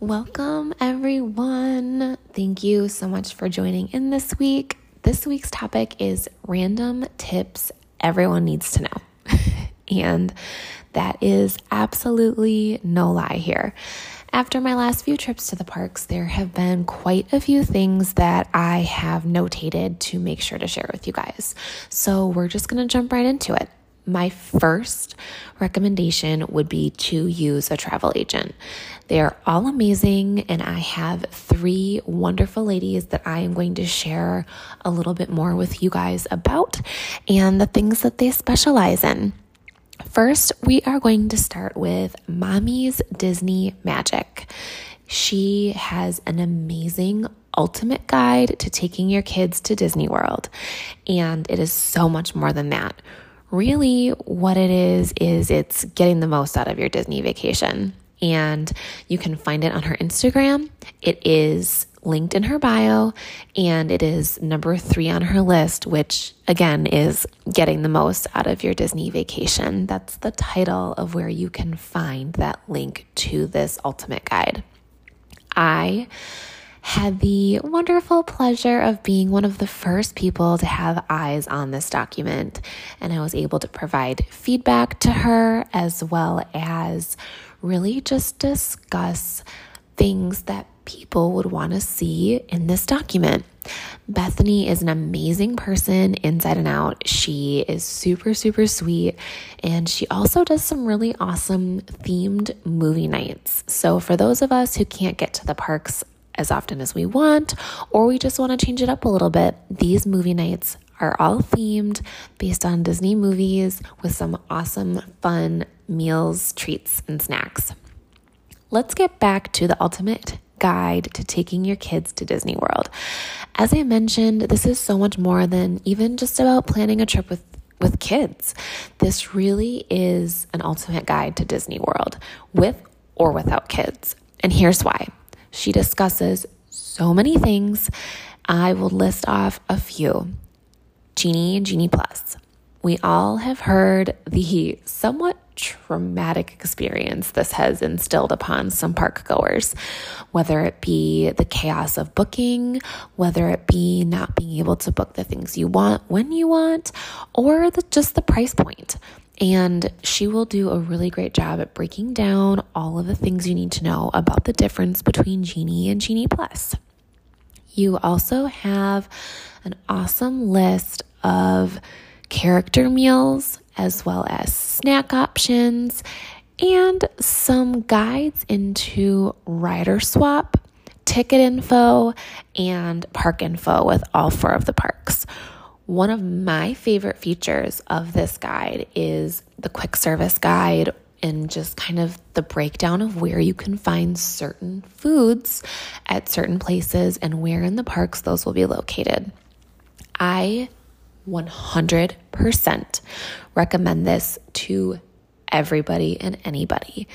Welcome, everyone. Thank you so much for joining in this week. This week's topic is random tips everyone needs to know. and that is absolutely no lie here. After my last few trips to the parks, there have been quite a few things that I have notated to make sure to share with you guys. So we're just going to jump right into it my first recommendation would be to use a travel agent. They are all amazing, and I have three wonderful ladies that I am going to share a little bit more with you guys about and the things that they specialize in. First, we are going to start with Mommy's Disney Magic. She has an amazing ultimate guide to taking your kids to Disney World, and it is so much more than that really what it is is it's getting the most out of your Disney vacation. And you can find it on her Instagram. It is linked in her bio, and it is number three on her list, which again is getting the most out of your Disney vacation. That's the title of where you can find that link to this ultimate guide. I had the wonderful pleasure of being one of the first people to have eyes on this document, and I was able to provide feedback to her as well as really just discuss things that people would want to see in this document. Bethany is an amazing person inside and out. She is super, super sweet. And she also does some really awesome themed movie nights. So, for those of us who can't get to the parks as often as we want, or we just want to change it up a little bit, these movie nights are all themed based on Disney movies with some awesome, fun meals, treats, and snacks. Let's get back to the ultimate guide to taking your kids to Disney World. As I mentioned, this is so much more than even just about planning a trip with with kids. This really is an ultimate guide to Disney World with or without kids. And here's why. She discusses so many things. I will list off a few. Genie Genie Plus. We all have heard the somewhat traumatic experience this has instilled upon some park goers, whether it be the chaos of booking, whether it be not being able to book the things you want when you want, or the, just the price point. And she will do a really great job at breaking down all of the things you need to know about the difference between Genie and Genie Plus. You also have an awesome list of character meals as well as snack options and some guides into rider swap, ticket info, and park info with all four of the parks. One of my favorite features of this guide is the quick service guide and just kind of the breakdown of where you can find certain foods at certain places and where in the parks those will be located. I 100% recommend this to everybody and anybody.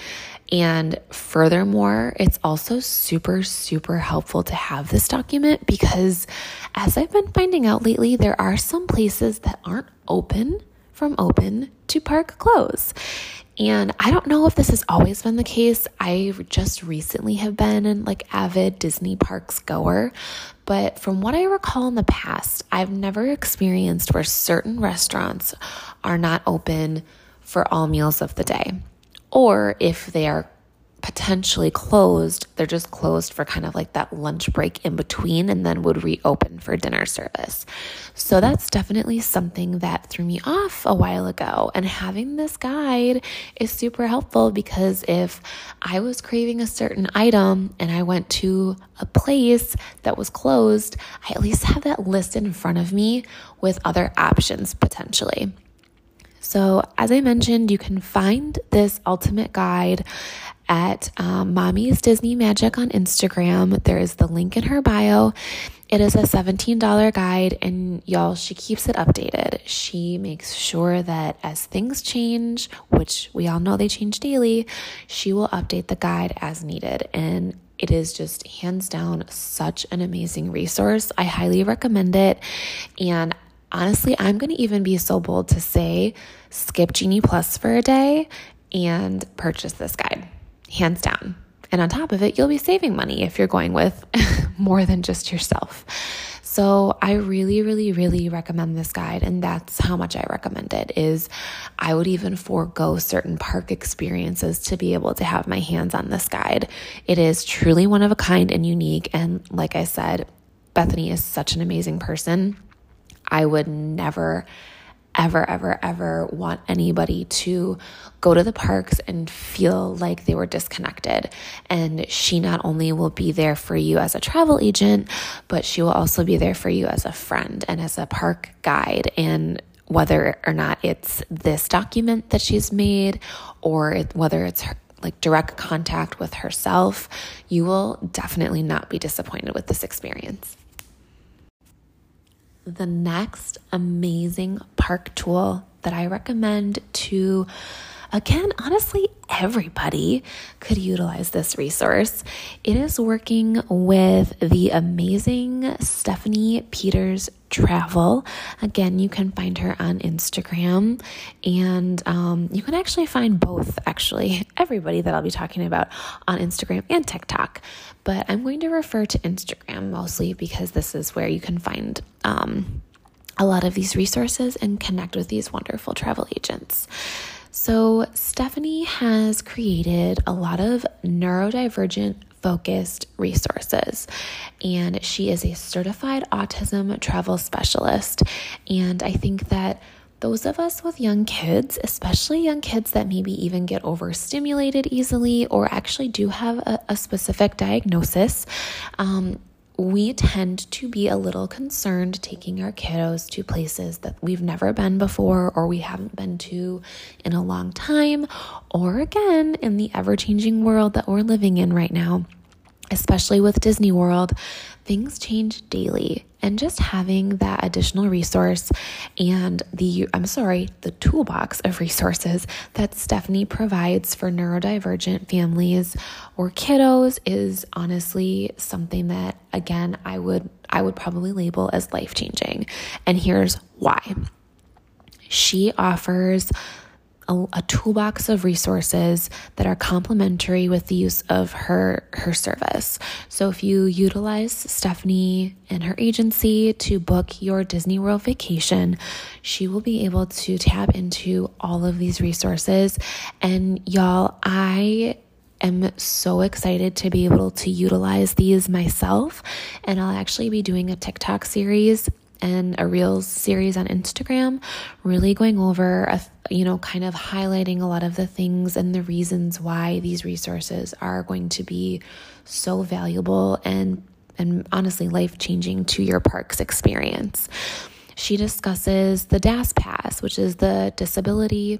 And furthermore, it's also super, super helpful to have this document because as I've been finding out lately, there are some places that aren't open from open to park close. And I don't know if this has always been the case. I just recently have been an like avid Disney parks goer, but from what I recall in the past, I've never experienced where certain restaurants are not open for all meals of the day. Or if they are potentially closed, they're just closed for kind of like that lunch break in between and then would reopen for dinner service. So that's definitely something that threw me off a while ago. And having this guide is super helpful because if I was craving a certain item and I went to a place that was closed, I at least have that list in front of me with other options potentially. So, as I mentioned, you can find this ultimate guide at um, Mommy's Disney Magic on Instagram. There is the link in her bio. It is a $17 guide, and y'all, she keeps it updated. She makes sure that as things change, which we all know they change daily, she will update the guide as needed. And it is just hands down such an amazing resource. I highly recommend it. And honestly, I'm going to even be so bold to say skip Genie Plus for a day and purchase this guide. Hands down. and on top of it, you'll be saving money if you're going with more than just yourself. So I really, really, really recommend this guide. And that's how much I recommend it is I would even forego certain park experiences to be able to have my hands on this guide. It is truly one of a kind and unique. And like I said, Bethany is such an amazing person. I would never ever, ever, ever want anybody to go to the parks and feel like they were disconnected. And she not only will be there for you as a travel agent, but she will also be there for you as a friend and as a park guide. And whether or not it's this document that she's made or it, whether it's her, like direct contact with herself, you will definitely not be disappointed with this experience the next amazing park tool that I recommend to, again, honestly, everybody could utilize this resource. It is working with the amazing Stephanie Peters Travel. Again, you can find her on Instagram, and um, you can actually find both, actually, everybody that I'll be talking about on Instagram and TikTok. But I'm going to refer to Instagram mostly because this is where you can find. Um, a lot of these resources and connect with these wonderful travel agents. So, Stephanie has created a lot of neurodivergent focused resources. And she is a certified autism travel specialist. And I think that those of us with young kids, especially young kids that maybe even get overstimulated easily or actually do have a, a specific diagnosis, um, we tend to be a little concerned taking our kiddos to places that we've never been before or we haven't been to in a long time, or again, in the ever changing world that we're living in right now especially with Disney World, things change daily. And just having that additional resource and the, I'm sorry, the toolbox of resources that Stephanie provides for neurodivergent families or kiddos is honestly something that, again, I would, I would probably label as life changing. And here's why. She offers a, a, toolbox of resources that are complementary with the use of her her service. So if you utilize Stephanie and her agency to book your Disney World vacation, she will be able to tap into all of these resources. And y'all, I am so excited to be able to utilize these myself. And I'll actually be doing a TikTok series and a Reels series on Instagram, really going over, a, you know, kind of highlighting a lot of the things and the reasons why these resources are going to be so valuable and and honestly life changing to your parks experience. She discusses the DAS Pass, which is the disability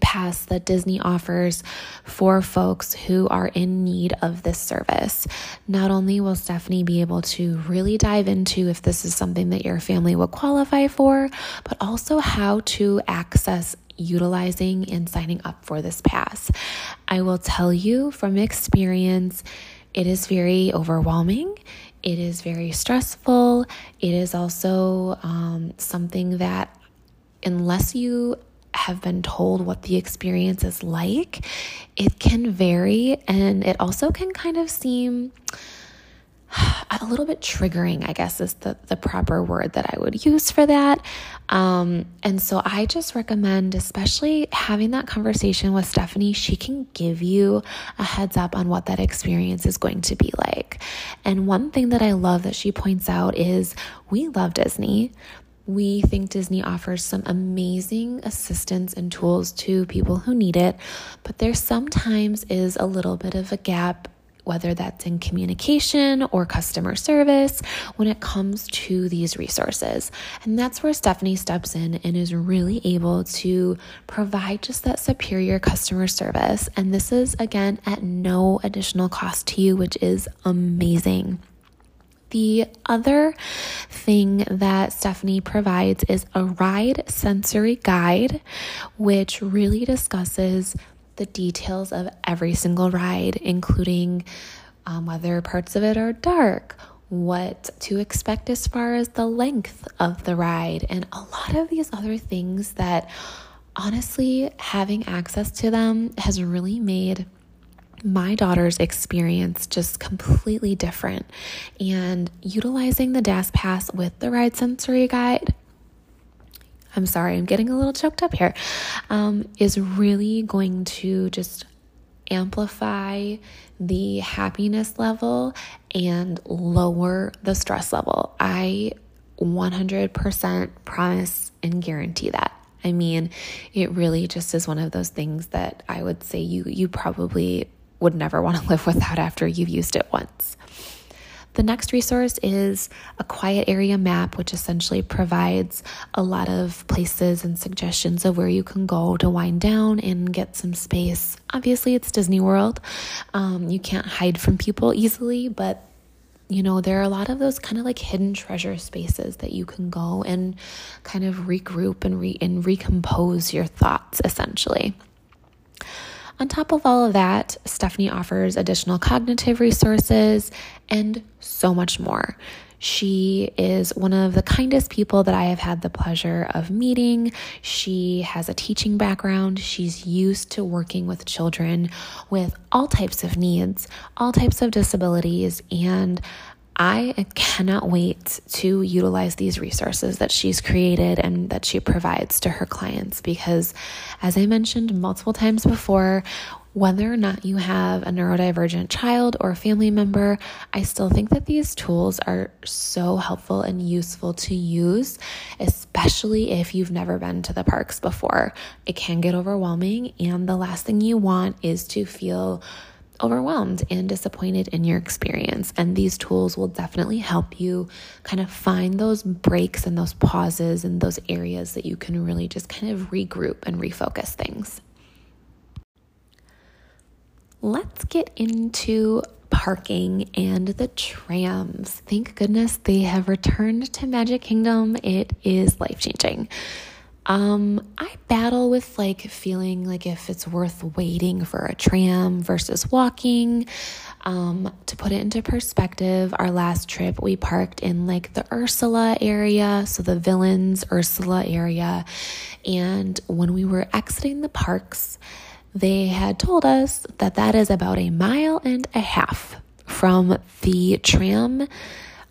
pass that Disney offers for folks who are in need of this service. Not only will Stephanie be able to really dive into if this is something that your family would qualify for, but also how to access utilizing and signing up for this pass. I will tell you from experience, it is very overwhelming. It is very stressful. It is also um, something that, unless you have been told what the experience is like, it can vary and it also can kind of seem a little bit triggering, I guess is the, the proper word that I would use for that. Um, and so I just recommend, especially having that conversation with Stephanie, she can give you a heads up on what that experience is going to be like. And one thing that I love that she points out is we love Disney. We think Disney offers some amazing assistance and tools to people who need it, but there sometimes is a little bit of a gap whether that's in communication or customer service, when it comes to these resources. And that's where Stephanie steps in and is really able to provide just that superior customer service. And this is, again, at no additional cost to you, which is amazing. The other thing that Stephanie provides is a ride sensory guide, which really discusses the details of every single ride, including um, whether parts of it are dark, what to expect as far as the length of the ride, and a lot of these other things that honestly, having access to them has really made my daughter's experience just completely different. And utilizing the DAS Pass with the Ride Sensory Guide, I'm sorry, I'm getting a little choked up here, um, is really going to just amplify the happiness level and lower the stress level. I 100% promise and guarantee that. I mean, it really just is one of those things that I would say you you probably would never want to live without after you've used it once. The next resource is a quiet area map, which essentially provides a lot of places and suggestions of where you can go to wind down and get some space. Obviously, it's Disney World. Um, you can't hide from people easily, but you know, there are a lot of those kind of like hidden treasure spaces that you can go and kind of regroup and re and recompose your thoughts essentially. On top of all of that, Stephanie offers additional cognitive resources and so much more. She is one of the kindest people that I have had the pleasure of meeting. She has a teaching background. She's used to working with children with all types of needs, all types of disabilities, and I cannot wait to utilize these resources that she's created and that she provides to her clients because, as I mentioned multiple times before, whether or not you have a neurodivergent child or family member, I still think that these tools are so helpful and useful to use, especially if you've never been to the parks before. It can get overwhelming, and the last thing you want is to feel overwhelmed and disappointed in your experience. And these tools will definitely help you kind of find those breaks and those pauses and those areas that you can really just kind of regroup and refocus things. Let's get into parking and the trams. Thank goodness they have returned to Magic Kingdom. It is life changing. Um, I battle with like feeling like if it's worth waiting for a tram versus walking. Um, to put it into perspective, our last trip we parked in like the Ursula area, so the Villains Ursula area. And when we were exiting the parks, they had told us that that is about a mile and a half from the tram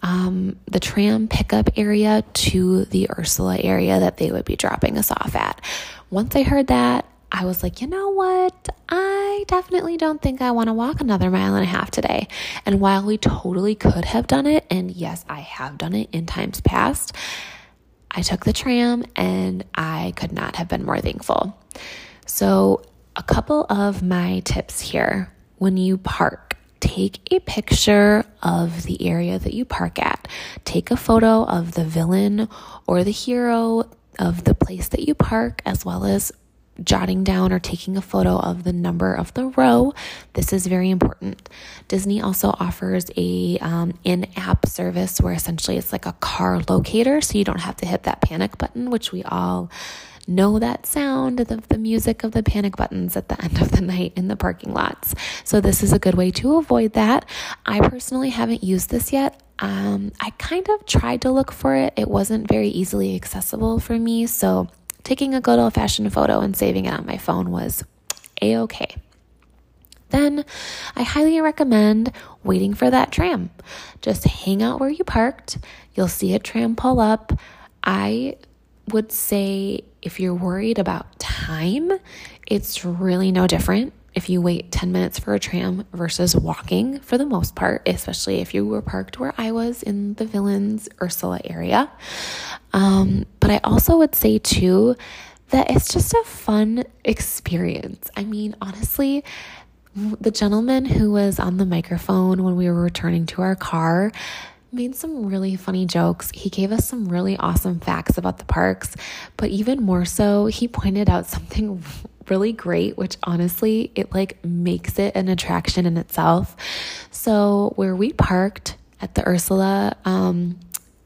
um, the tram pickup area to the Ursula area that they would be dropping us off at. Once I heard that, I was like, you know what? I definitely don't think I want to walk another mile and a half today. And while we totally could have done it, and yes, I have done it in times past, I took the tram and I could not have been more thankful. So, a couple of my tips here when you park take a picture of the area that you park at. Take a photo of the villain or the hero of the place that you park, as well as jotting down or taking a photo of the number of the row. This is very important. Disney also offers a um, in-app service where essentially it's like a car locator, so you don't have to hit that panic button, which we all know that sound of the music of the panic buttons at the end of the night in the parking lots. So, this is a good way to avoid that. I personally haven't used this yet. Um, I kind of tried to look for it, it wasn't very easily accessible for me. So, taking a good old fashioned photo and saving it on my phone was a okay. Then I highly recommend waiting for that tram. Just hang out where you parked. You'll see a tram pull up. I would say if you're worried about time, it's really no different if you wait 10 minutes for a tram versus walking for the most part, especially if you were parked where I was in the Villains Ursula area. Um, but I also would say too that it's just a fun experience. I mean, honestly, the gentleman who was on the microphone when we were returning to our car made some really funny jokes. He gave us some really awesome facts about the parks, but even more so, he pointed out something really great, which honestly, it like makes it an attraction in itself. So, where we parked at the Ursula, um,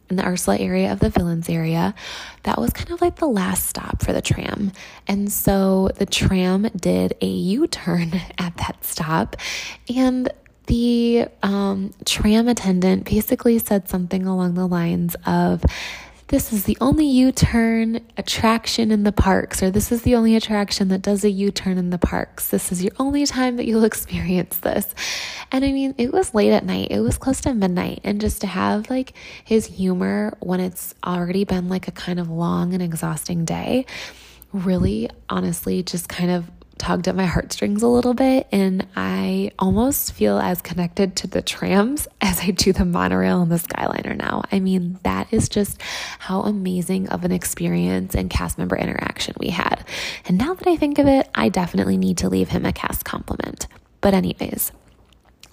in the Ursula area of the villains area, that was kind of like the last stop for the tram. And so the tram did a U turn at that stop. And the um, tram attendant basically said something along the lines of, this is the only U turn attraction in the parks, or this is the only attraction that does a U turn in the parks. This is your only time that you'll experience this. And I mean, it was late at night, it was close to midnight. And just to have like his humor when it's already been like a kind of long and exhausting day really honestly just kind of tugged at my heartstrings a little bit, and I almost feel as connected to the trams as I do the monorail and the Skyliner now. I mean, that is just how amazing of an experience and cast member interaction we had. And now that I think of it, I definitely need to leave him a cast compliment. But, anyways,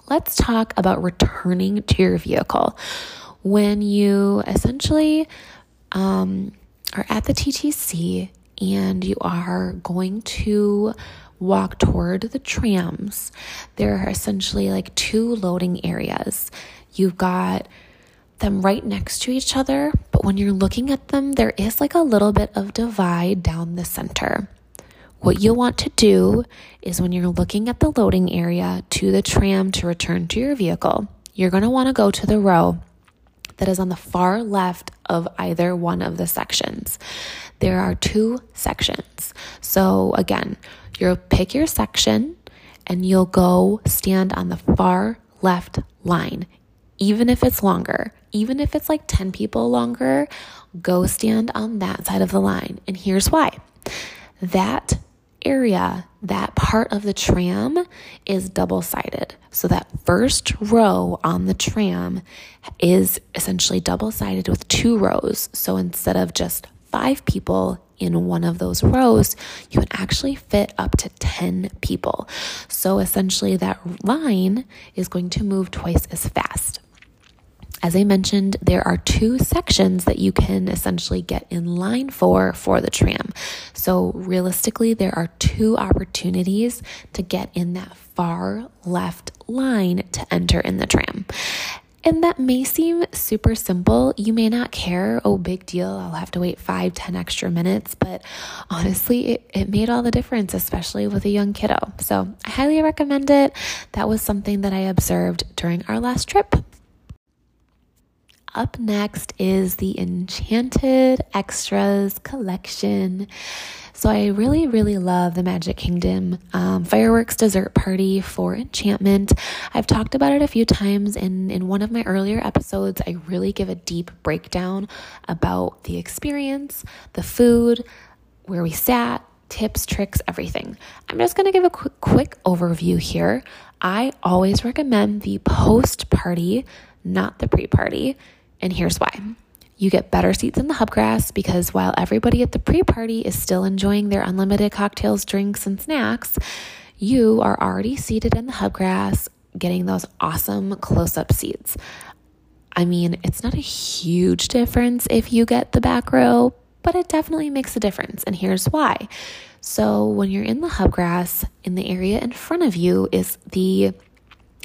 let's talk about returning to your vehicle. When you essentially um, are at the TTC and you are going to walk toward the trams, there are essentially like two loading areas. You've got them right next to each other, but when you're looking at them, there is like a little bit of divide down the center. What you'll want to do is when you're looking at the loading area to the tram to return to your vehicle, you're going to want to go to the row that is on the far left of either one of the sections. There are two sections. So again, you'll pick your section and you'll go stand on the far left line. Even if it's longer, even if it's like 10 people longer, go stand on that side of the line. And here's why that area, that part of the tram is double sided. So that first row on the tram is essentially double sided with two rows. So instead of just five people in one of those rows, you can actually fit up to 10 people. So essentially, that line is going to move twice as fast. As I mentioned, there are two sections that you can essentially get in line for for the tram. So realistically, there are two opportunities to get in that far left line to enter in the tram. And that may seem super simple. You may not care. Oh, big deal. I'll have to wait five, ten extra minutes. But honestly, it, it made all the difference, especially with a young kiddo. So I highly recommend it. That was something that I observed during our last trip. Up next is the Enchanted Extras collection. So I really, really love the Magic Kingdom um, fireworks dessert party for Enchantment. I've talked about it a few times in, in one of my earlier episodes. I really give a deep breakdown about the experience, the food, where we sat, tips, tricks, everything. I'm just going to give a quick, quick overview here. I always recommend the post party, not the pre party. And here's why. You get better seats in the hubgrass because while everybody at the pre party is still enjoying their unlimited cocktails, drinks, and snacks, you are already seated in the hubgrass getting those awesome close up seats. I mean, it's not a huge difference if you get the back row, but it definitely makes a difference. And here's why. So, when you're in the hubgrass, in the area in front of you is the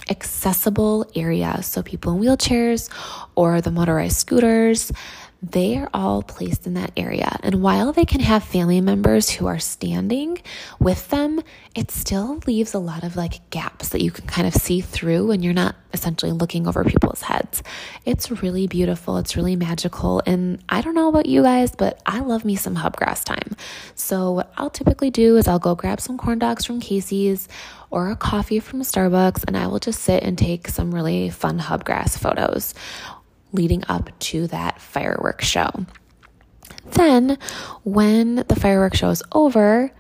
accessible area. So, people in wheelchairs or the motorized scooters, they are all placed in that area. And while they can have family members who are standing with them, it still leaves a lot of like gaps that you can kind of see through when you're not essentially looking over people's heads. It's really beautiful, it's really magical. And I don't know about you guys, but I love me some hubgrass time. So, what I'll typically do is I'll go grab some corn dogs from Casey's or a coffee from Starbucks, and I will just sit and take some really fun hubgrass photos leading up to that fireworks show. Then, when the fireworks show is over,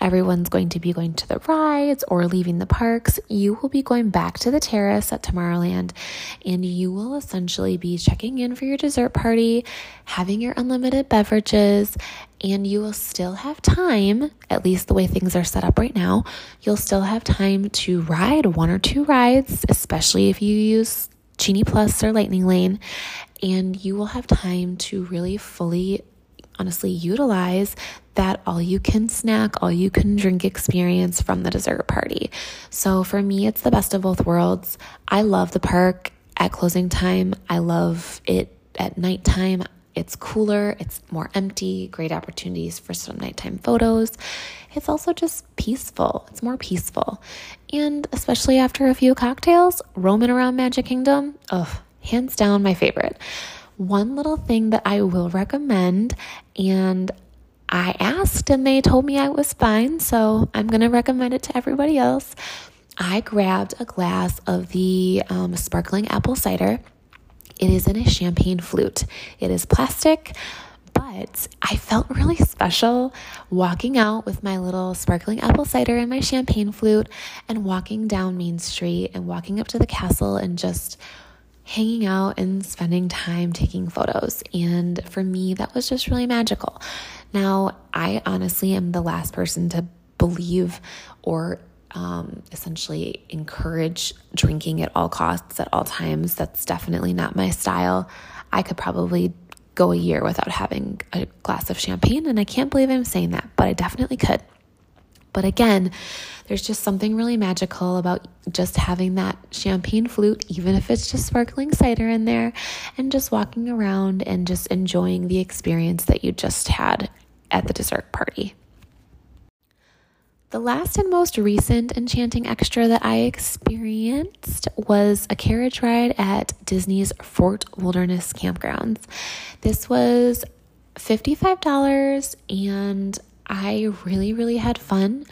everyone's going to be going to the rides or leaving the parks. You will be going back to the terrace at Tomorrowland and you will essentially be checking in for your dessert party, having your unlimited beverages, and you will still have time, at least the way things are set up right now, you'll still have time to ride one or two rides, especially if you use Genie Plus or Lightning Lane, and you will have time to really fully, honestly, utilize that all you can snack, all you can drink experience from the dessert party. So for me, it's the best of both worlds. I love the park at closing time, I love it at nighttime. It's cooler, it's more empty, great opportunities for some nighttime photos. It's also just peaceful. It's more peaceful. And especially after a few cocktails, roaming around Magic Kingdom, oh, hands down my favorite. One little thing that I will recommend, and I asked and they told me I was fine, so I'm to recommend it to everybody else. I grabbed a glass of the um, sparkling apple cider. It is in a champagne flute. It is plastic, but I felt really special walking out with my little sparkling apple cider and my champagne flute and walking down Main Street and walking up to the castle and just hanging out and spending time taking photos. And for me, that was just really magical. Now, I honestly am the last person to believe or um, essentially encourage drinking at all costs at all times. That's definitely not my style. I could probably go a year without having a glass of champagne, and I can't believe I'm saying that, but I definitely could. But again, there's just something really magical about just having that champagne flute, even if it's just sparkling cider in there, and just walking around and just enjoying the experience that you just had at the dessert party. The last and most recent enchanting extra that I experienced was a carriage ride at Disney's Fort Wilderness Campgrounds. This was $55 and I really, really had fun.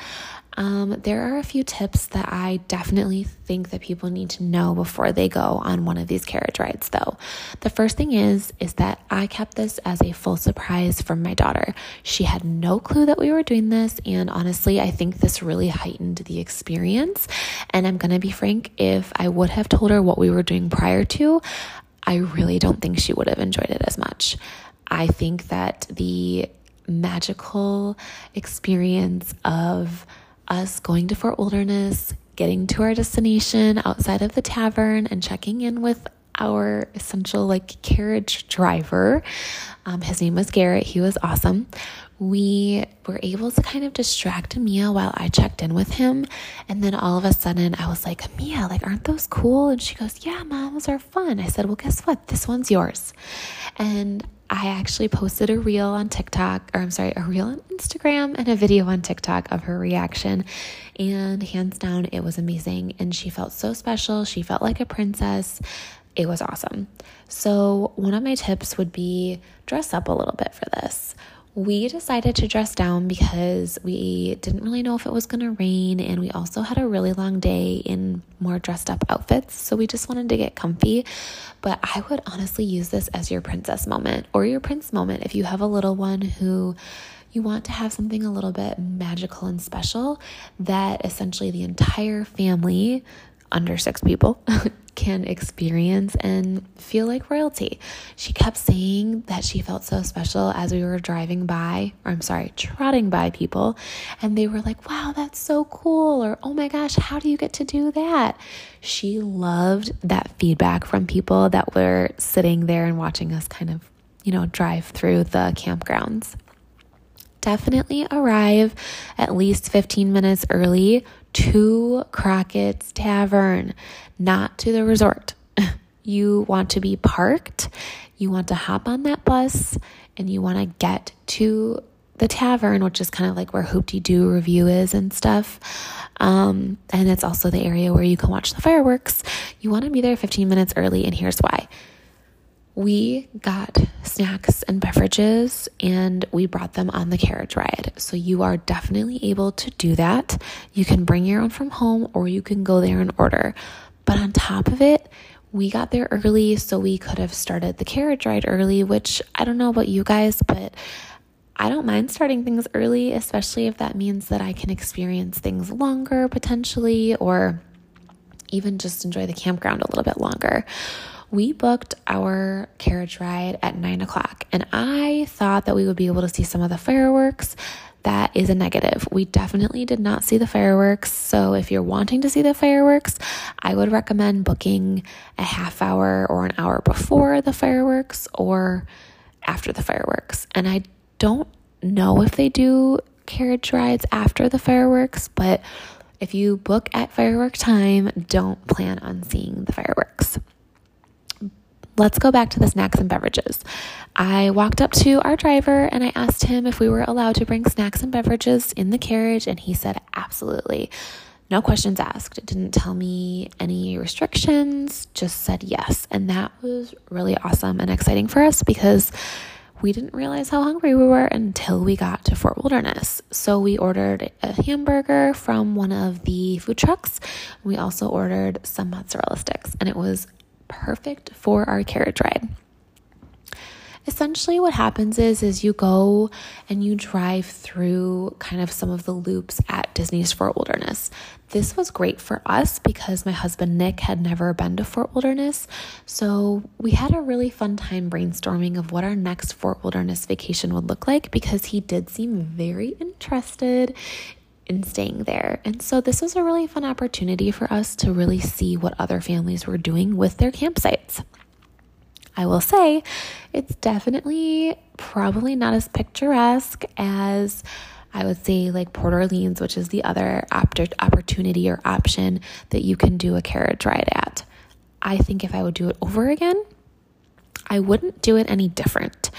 Um, there are a few tips that I definitely think that people need to know before they go on one of these carriage rides though. The first thing is is that I kept this as a full surprise from my daughter. She had no clue that we were doing this and honestly, I think this really heightened the experience. And I'm to be frank, if I would have told her what we were doing prior to, I really don't think she would have enjoyed it as much. I think that the magical experience of us going to Fort Wilderness, getting to our destination outside of the tavern, and checking in with our essential like carriage driver. Um, his name was Garrett. He was awesome. We were able to kind of distract Mia while I checked in with him. And then all of a sudden I was like, Mia, like, aren't those cool? And she goes, Yeah, mom, those are fun. I said, Well, guess what? This one's yours. And I actually posted a reel on TikTok, or I'm sorry, a reel on Instagram and a video on TikTok of her reaction. And hands down, it was amazing. And she felt so special. She felt like a princess. It was awesome. So, one of my tips would be dress up a little bit for this we decided to dress down because we didn't really know if it was going to rain and we also had a really long day in more dressed up outfits. So we just wanted to get comfy. But I would honestly use this as your princess moment or your prince moment if you have a little one who you want to have something a little bit magical and special that essentially the entire family under six people can experience and feel like royalty. She kept saying that she felt so special as we were driving by, or I'm sorry, trotting by people, and they were like, wow, that's so cool, or oh my gosh, how do you get to do that? She loved that feedback from people that were sitting there and watching us kind of, you know, drive through the campgrounds definitely arrive at least 15 minutes early to Crockett's Tavern, not to the resort. you want to be parked, you want to hop on that bus, and you want to get to the tavern, which is kind of like where Hoop-Dee-Doo Revue is and stuff. Um, and it's also the area where you can watch the fireworks. You want to be there 15 minutes early, and here's why we got snacks and beverages and we brought them on the carriage ride. So you are definitely able to do that. You can bring your own from home or you can go there and order. But on top of it, we got there early so we could have started the carriage ride early, which I don't know about you guys, but I don't mind starting things early, especially if that means that I can experience things longer potentially or even just enjoy the campground a little bit longer we booked our carriage ride at nine o'clock, and I thought that we would be able to see some of the fireworks. That is a negative. We definitely did not see the fireworks. So, if you're wanting to see the fireworks, I would recommend booking a half hour or an hour before the fireworks or after the fireworks. And I don't know if they do carriage rides after the fireworks, but if you book at firework time, don't plan on seeing the fireworks let's go back to the snacks and beverages. I walked up to our driver and I asked him if we were allowed to bring snacks and beverages in the carriage, and he said absolutely. no questions asked. It didn't tell me any restrictions, just said yes. And that was really awesome and exciting for us because we didn't realize how hungry we were until we got to Fort Wilderness. So we ordered a hamburger from one of the food trucks. We also ordered some mozzarella sticks, and it was perfect for our carriage ride essentially what happens is is you go and you drive through kind of some of the loops at Disney's Fort Wilderness. This was great for us because my husband Nick had never been to Fort Wilderness. So we had a really fun time brainstorming of what our next Fort Wilderness vacation would look like because he did seem very interested in staying there. And so this was a really fun opportunity for us to really see what other families were doing with their campsites. I will say it's definitely probably not as picturesque as I would say like Port Orleans, which is the other opportunity or option that you can do a carriage ride at. I think if I would do it over again, I wouldn't do it any different.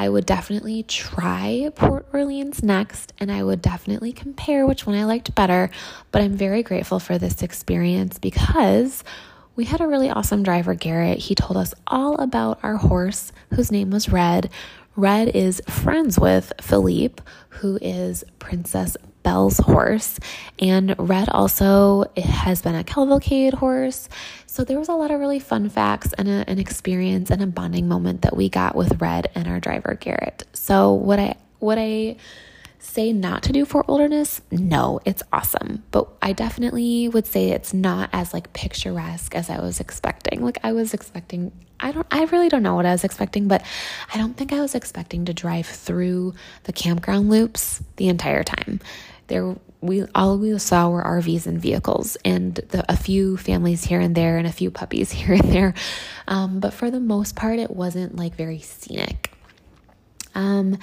I would definitely try Port Orleans next and I would definitely compare which one I liked better. But I'm very grateful for this experience because we had a really awesome driver, Garrett. He told us all about our horse, whose name was Red. Red is friends with Philippe, who is Princess Belle's horse. And Red also has been a cavalcade horse. So there was a lot of really fun facts and a, an experience and a bonding moment that we got with Red and our driver, Garrett. So what I what I say not to do Fort Wilderness? No, it's awesome. But I definitely would say it's not as like picturesque as I was expecting. Like I was expecting I don't I really don't know what I was expecting, but I don't think I was expecting to drive through the campground loops the entire time. There we all we saw were RVs and vehicles and the, a few families here and there and a few puppies here and there. Um, but for the most part it wasn't like very scenic. Um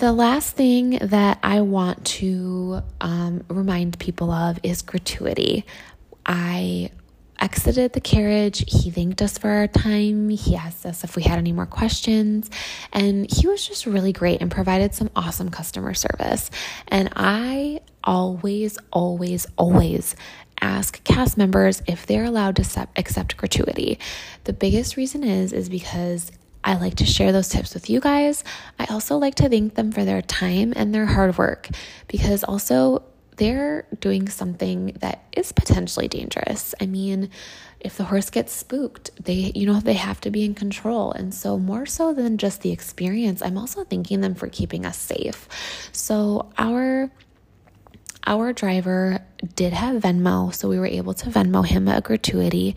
the last thing that I want to um, remind people of is gratuity. I exited the carriage. He thanked us for our time. He asked us if we had any more questions. And he was just really great and provided some awesome customer service. And I always, always, always ask cast members if they're allowed to accept gratuity. The biggest reason is is because I like to share those tips with you guys. I also like to thank them for their time and their hard work because also they're doing something that is potentially dangerous. I mean, if the horse gets spooked, they you know they have to be in control. And so more so than just the experience, I'm also thanking them for keeping us safe. So our our driver did have Venmo, so we were able to Venmo him a gratuity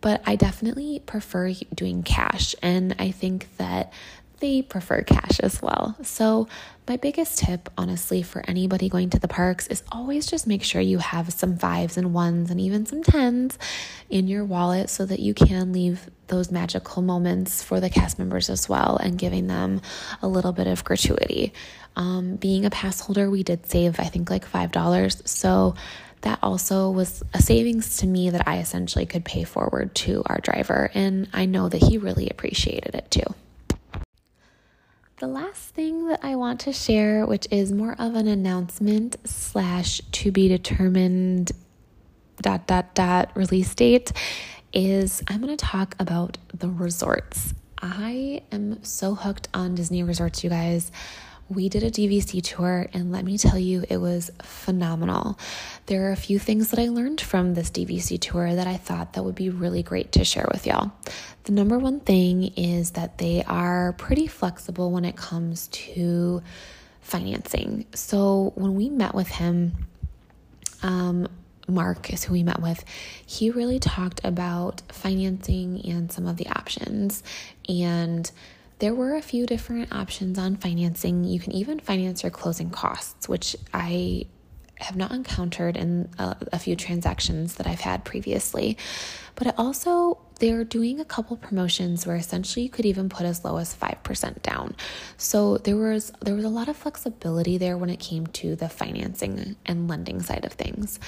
but I definitely prefer doing cash. And I think that they prefer cash as well. So, my biggest tip, honestly, for anybody going to the parks is always just make sure you have some fives and ones and even some tens in your wallet so that you can leave those magical moments for the cast members as well and giving them a little bit of gratuity. Um, being a pass holder, we did save, I think, like $5. So, that also was a savings to me that I essentially could pay forward to our driver. And I know that he really appreciated it too. The last thing that I want to share, which is more of an announcement slash to be determined dot dot dot release date, is I'm going to talk about the resorts. I am so hooked on Disney resorts, you guys we did a DVC tour, and let me tell you, it was phenomenal. There are a few things that I learned from this DVC tour that I thought that would be really great to share with y'all. The number one thing is that they are pretty flexible when it comes to financing. So when we met with him, um, Mark is who we met with, he really talked about financing and some of the options and there were a few different options on financing. You can even finance your closing costs, which I have not encountered in a, a, few transactions that I've had previously. But also, they're doing a couple promotions where essentially you could even put as low as 5% down. So there was there was a lot of flexibility there when it came to the financing and lending side of things.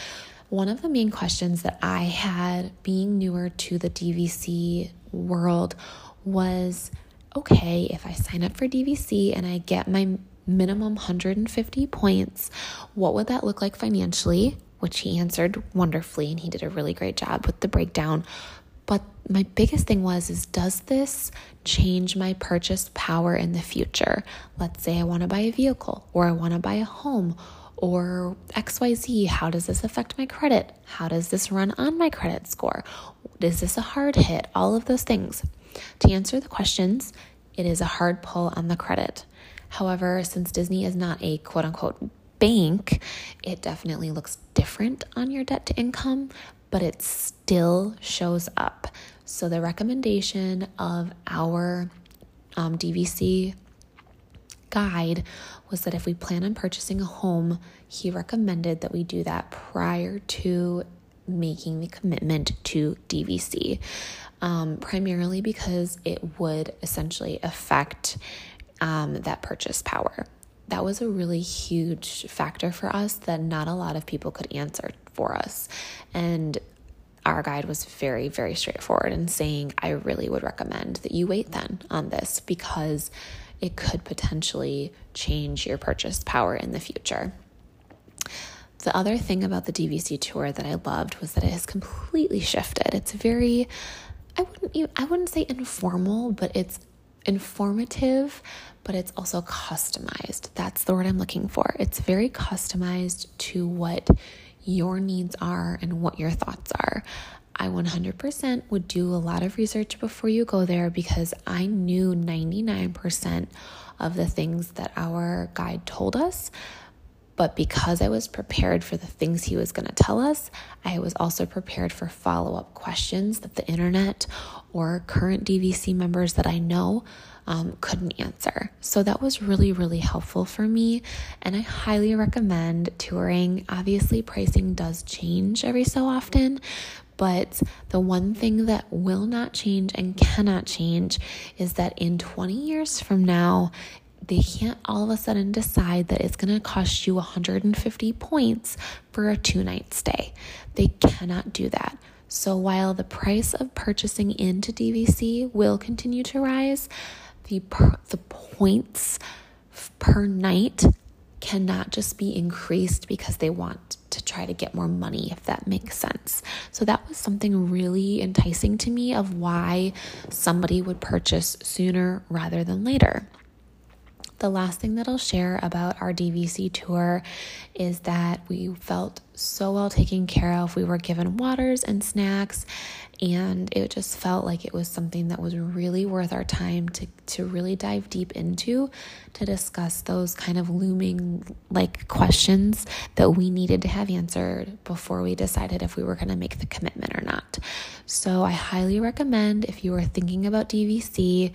One of the main questions that I had being newer to the DVC world was okay, if I sign up for DVC and I get my minimum 150 points, what would that look like financially? which he answered wonderfully and he did a really great job with the breakdown. But my biggest thing was is does this change my purchase power in the future? Let's say I want to buy a vehicle or I want to buy a home or XYZ. How does this affect my credit? How does this run on my credit score? Is this a hard hit? All of those things. To answer the questions, it is a hard pull on the credit. However, since Disney is not a quote unquote bank, it definitely looks different on your debt to income, but it still shows up. So, the recommendation of our um, DVC guide was that if we plan on purchasing a home, he recommended that we do that prior to making the commitment to DVC, um, primarily because it would essentially affect um, that purchase power. That was a really huge factor for us that not a lot of people could answer for us. And our guide was very, very straightforward in saying, I really would recommend that you wait then on this because it could potentially change your purchase power in the future. The other thing about the DVC tour that I loved was that it has completely shifted. It's very I wouldn't I wouldn't say informal, but it's informative, but it's also customized. That's the word I'm looking for. It's very customized to what your needs are and what your thoughts are. I 100% would do a lot of research before you go there because I knew 99% of the things that our guide told us. But because I was prepared for the things he was going to tell us, I was also prepared for follow up questions that the internet or current DVC members that I know um, couldn't answer. So that was really, really helpful for me. And I highly recommend touring. Obviously, pricing does change every so often, but the one thing that will not change and cannot change is that in 20 years from now, they can't all of a sudden decide that it's going to cost you 150 points for a two night stay. They cannot do that. So while the price of purchasing into DVC will continue to rise, the per, the points per night cannot just be increased because they want to try to get more money, if that makes sense. So that was something really enticing to me of why somebody would purchase sooner rather than later. The last thing that I'll share about our DVC tour is that we felt so well taken care of. We were given waters and snacks, and it just felt like it was something that was really worth our time to, to really dive deep into to discuss those kind of looming like questions that we needed to have answered before we decided if we were going to make the commitment or not. So I highly recommend if you are thinking about DVC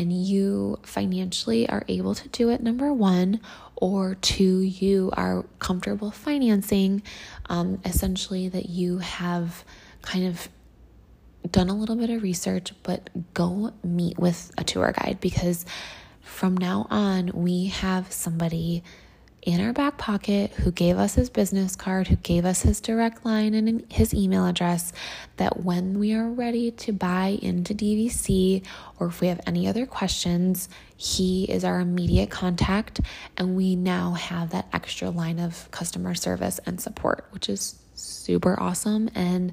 and you financially are able to do it, number one, or two, you are comfortable financing, um, essentially, that you have kind of done a little bit of research, but go meet with a tour guide because from now on, we have somebody in our back pocket who gave us his business card, who gave us his direct line and his email address, that when we are ready to buy into DVC or if we have any other questions, he is our immediate contact. And we now have that extra line of customer service and support, which is super awesome. And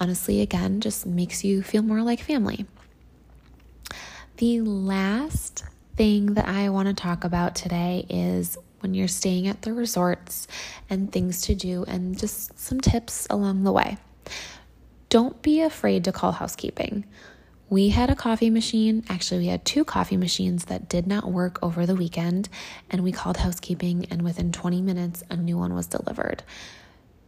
honestly, again, just makes you feel more like family. The last thing that I want to talk about today is when you're staying at the resorts and things to do, and just some tips along the way. Don't be afraid to call housekeeping. We had a coffee machine. Actually, we had two coffee machines that did not work over the weekend, and we called housekeeping, and within 20 minutes, a new one was delivered.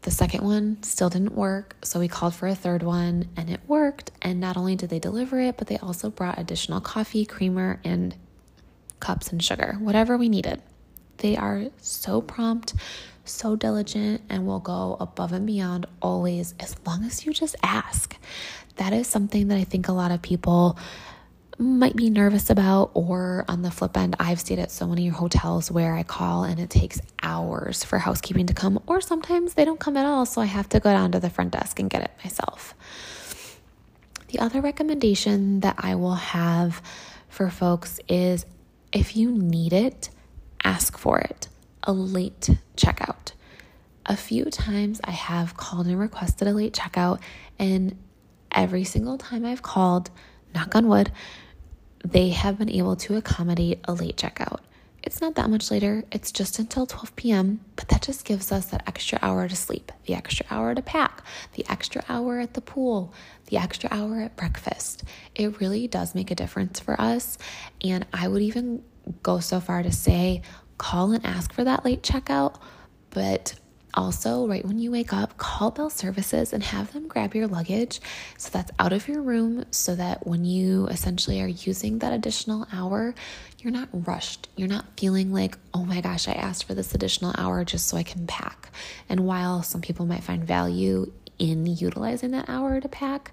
The second one still didn't work, so we called for a third one, and it worked. And not only did they deliver it, but they also brought additional coffee, creamer, and cups and sugar, whatever we needed. They are so prompt, so diligent, and will go above and beyond always as long as you just ask. That is something that I think a lot of people might be nervous about, or on the flip end, I've stayed at so many hotels where I call and it takes hours for housekeeping to come, or sometimes they don't come at all, so I have to go down to the front desk and get it myself. The other recommendation that I will have for folks is if you need it, ask for it. A late checkout. a few times I have called and requested a late checkout, and every single time I've called, knock on wood, they have been able to accommodate a late checkout. It's not that much later, it's just until 12 p.m., but that just gives us that extra hour to sleep, the extra hour to pack, the extra hour at the pool, the extra hour at breakfast. It really does make a difference for us. And I would even go so far to say call and ask for that late checkout, but also, right when you wake up, call Bell Services and have them grab your luggage so that's out of your room so that when you essentially are using that additional hour, you're not rushed. You're not feeling like, oh my gosh, I asked for this additional hour just so I can pack. And while some people might find value in utilizing that hour to pack,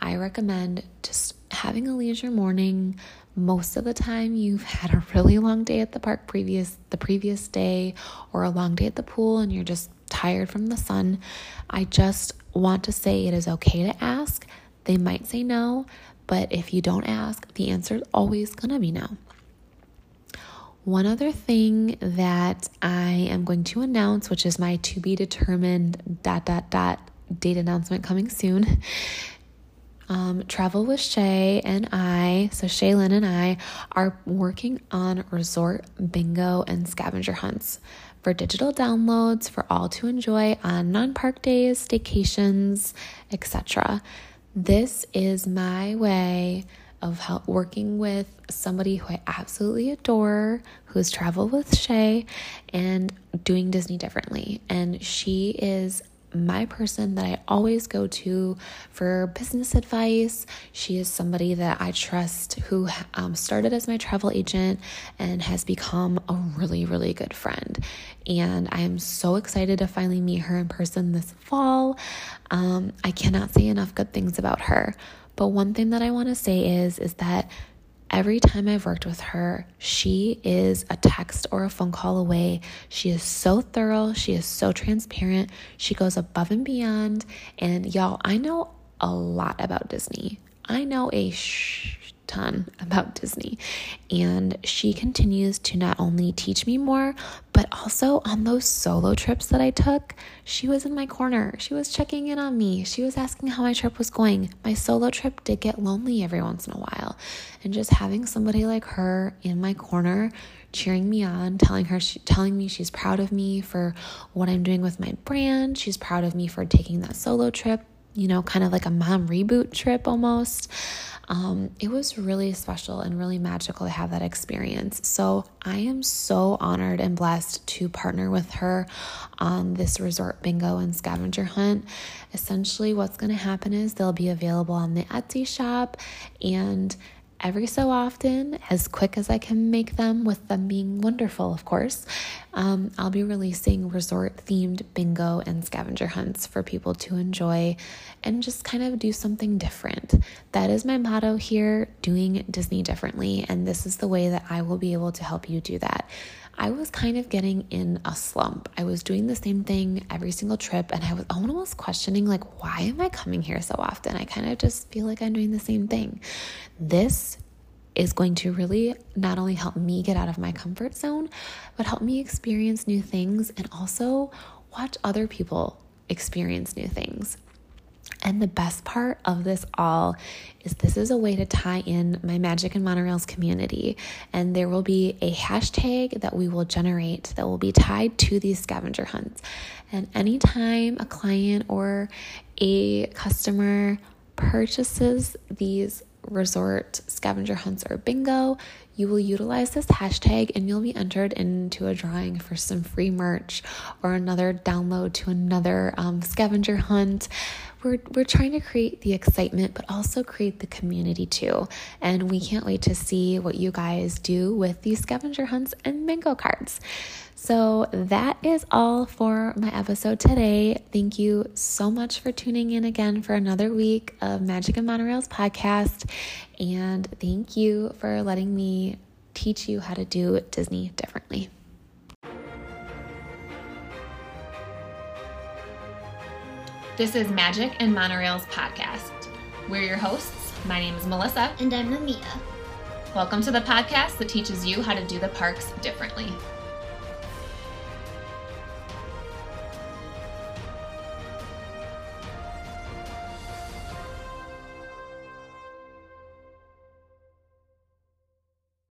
I recommend just having a leisure morning. Most of the time you've had a really long day at the park previous the previous day or a long day at the pool and you're just tired from the sun. I just want to say it is okay to ask. They might say no, but if you don't ask, the answer is always going to be no. One other thing that I am going to announce, which is my to be determined dot dot dot date announcement coming soon. Um, Travel with Shea and I, so Shaylin and I, are working on resort bingo and scavenger hunts for digital downloads for all to enjoy on non park days, staycations, etc. This is my way of help working with somebody who I absolutely adore, who's traveled with Shea and doing Disney differently. And she is my person that I always go to for business advice. She is somebody that I trust who um, started as my travel agent and has become a really, really good friend. And I am so excited to finally meet her in person this fall. Um, I cannot say enough good things about her. But one thing that I want to say is is that Every time I've worked with her, she is a text or a phone call away. She is so thorough. She is so transparent. She goes above and beyond. And y'all, I know a lot about Disney. I know a shh ton about Disney. And she continues to not only teach me more, but also on those solo trips that I took, she was in my corner. She was checking in on me. She was asking how my trip was going. My solo trip did get lonely every once in a while. And just having somebody like her in my corner cheering me on, telling her she, telling me she's proud of me for what I'm doing with my brand. She's proud of me for taking that solo trip, you know, kind of like a mom reboot trip almost. Um, it was really special and really magical to have that experience. So I am so honored and blessed to partner with her on this resort bingo and scavenger hunt. Essentially, what's going to happen is they'll be available on the Etsy shop and every so often, as quick as I can make them, with them being wonderful, of course. Um, I'll be releasing resort themed bingo and scavenger hunts for people to enjoy and just kind of do something different. That is my motto here doing Disney differently, and this is the way that I will be able to help you do that. I was kind of getting in a slump. I was doing the same thing every single trip, and I was almost questioning, like, why am I coming here so often? I kind of just feel like I'm doing the same thing. This is going to really not only help me get out of my comfort zone, but help me experience new things and also watch other people experience new things. And the best part of this all is this is a way to tie in my Magic and Monorails community. And there will be a hashtag that we will generate that will be tied to these scavenger hunts. And anytime a client or a customer purchases these resort scavenger hunts or bingo, you will utilize this hashtag and you'll be entered into a drawing for some free merch or another download to another um, scavenger hunt. We're, we're trying to create the excitement, but also create the community too. And we can't wait to see what you guys do with these scavenger hunts and bingo cards. So that is all for my episode today. Thank you so much for tuning in again for another week of Magic and Monorails podcast. And thank you for letting me teach you how to do Disney differently. This is Magic and Monorails podcast. We're your hosts. My name is Melissa. And I'm Amia. Welcome to the podcast that teaches you how to do the parks differently.